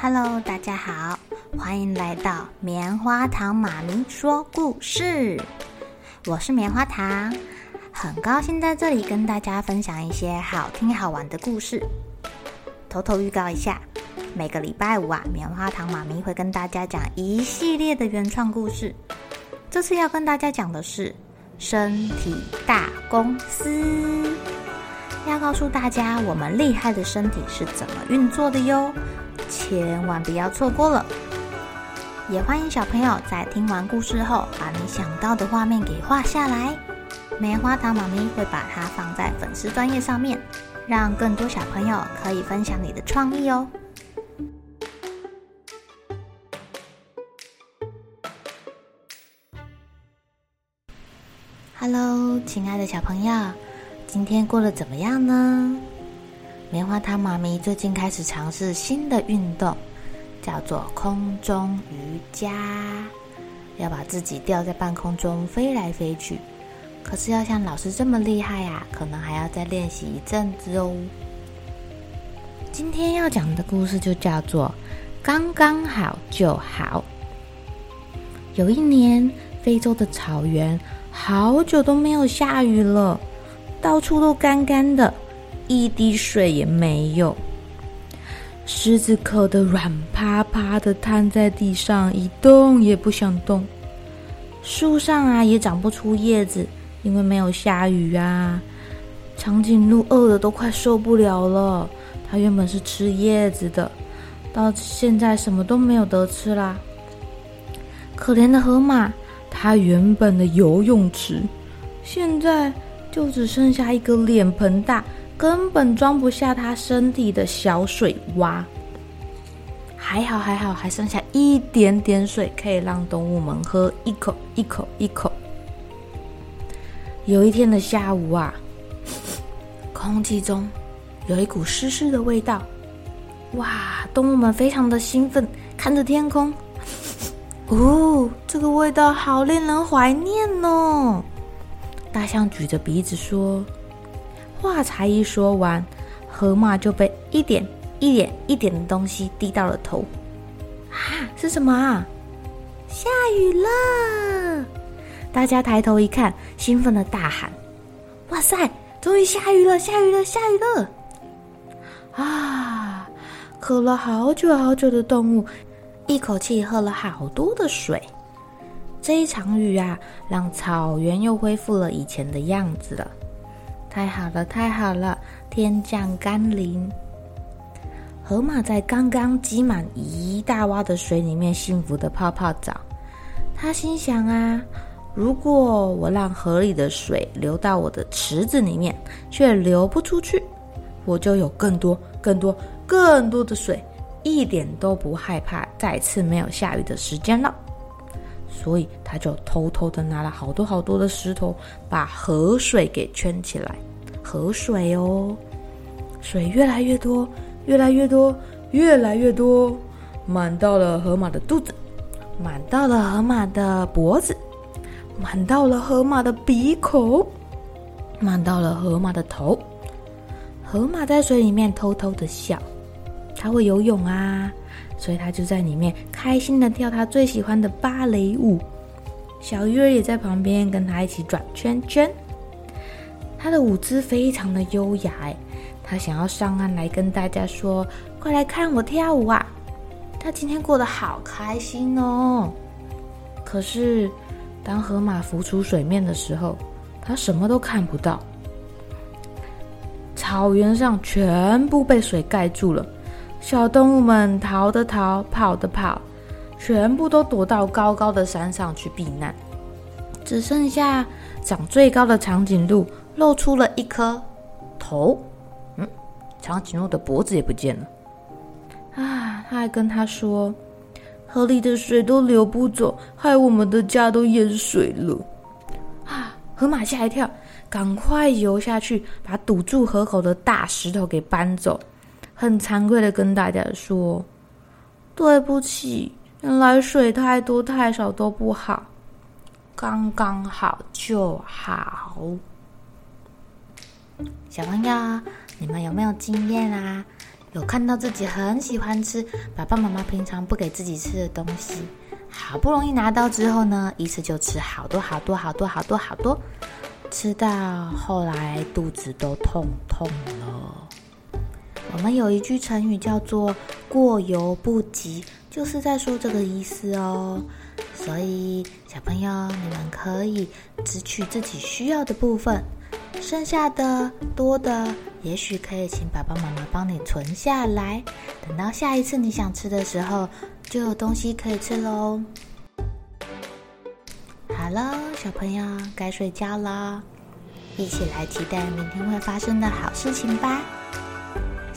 Hello，大家好，欢迎来到棉花糖妈咪说故事。我是棉花糖，很高兴在这里跟大家分享一些好听好玩的故事。偷偷预告一下，每个礼拜五啊，棉花糖妈咪会跟大家讲一系列的原创故事。这次要跟大家讲的是身体大公司，要告诉大家我们厉害的身体是怎么运作的哟。千万不要错过了！也欢迎小朋友在听完故事后，把你想到的画面给画下来。棉花糖妈咪会把它放在粉丝专页上面，让更多小朋友可以分享你的创意哦。Hello，亲爱的小朋友，今天过得怎么样呢？棉花糖妈咪最近开始尝试新的运动，叫做空中瑜伽，要把自己吊在半空中飞来飞去。可是要像老师这么厉害呀，可能还要再练习一阵子哦。今天要讲的故事就叫做“刚刚好就好”。有一年，非洲的草原好久都没有下雨了，到处都干干的。一滴水也没有，狮子渴得软趴趴的瘫在地上，一动也不想动。树上啊也长不出叶子，因为没有下雨啊。长颈鹿饿得都快受不了了，它原本是吃叶子的，到现在什么都没有得吃啦。可怜的河马，它原本的游泳池，现在就只剩下一个脸盆大。根本装不下它身体的小水洼，还好还好，还剩下一点点水可以让动物们喝一口一口一口。有一天的下午啊，空气中有一股湿湿的味道，哇！动物们非常的兴奋，看着天空，哦，这个味道好令人怀念哦。大象举着鼻子说。话才一说完，河马就被一点一点一点的东西滴到了头。啊，是什么啊？下雨了！大家抬头一看，兴奋的大喊：“哇塞，终于下雨了！下雨了！下雨了！”啊，渴了好久好久的动物，一口气喝了好多的水。这一场雨啊，让草原又恢复了以前的样子了。太好了，太好了！天降甘霖。河马在刚刚积满一大洼的水里面幸福的泡泡澡。他心想啊，如果我让河里的水流到我的池子里面，却流不出去，我就有更多、更多、更多的水，一点都不害怕再次没有下雨的时间了。所以他就偷偷的拿了好多好多的石头，把河水给圈起来。河水哦，水越来越多，越来越多，越来越多，满到了河马的肚子，满到了河马的脖子，满到了河马的鼻孔，满到了河马的头。河马在水里面偷偷的笑，它会游泳啊。所以他就在里面开心的跳他最喜欢的芭蕾舞，小鱼儿也在旁边跟他一起转圈圈。他的舞姿非常的优雅，哎，他想要上岸来跟大家说：“快来看我跳舞啊！”他今天过得好开心哦。可是，当河马浮出水面的时候，他什么都看不到。草原上全部被水盖住了。小动物们逃的逃，跑的跑，全部都躲到高高的山上去避难。只剩下长最高的长颈鹿露出了一颗头。嗯，长颈鹿的脖子也不见了。啊，他还跟他说：“河里的水都流不走，害我们的家都淹水了。”啊，河马吓一跳，赶快游下去，把堵住河口的大石头给搬走。很惭愧的跟大家说：“对不起，原来水太多太少都不好，刚刚好就好。”小朋友，你们有没有经验啊？有看到自己很喜欢吃，爸爸妈妈平常不给自己吃的东西，好不容易拿到之后呢，一次就吃好多好多好多好多好多，吃到后来肚子都痛痛了。我们有一句成语叫做“过犹不及”，就是在说这个意思哦。所以小朋友，你们可以只取自己需要的部分，剩下的多的，也许可以请爸爸妈妈帮你存下来，等到下一次你想吃的时候，就有东西可以吃喽。好了，小朋友该睡觉了，一起来期待明天会发生的好事情吧。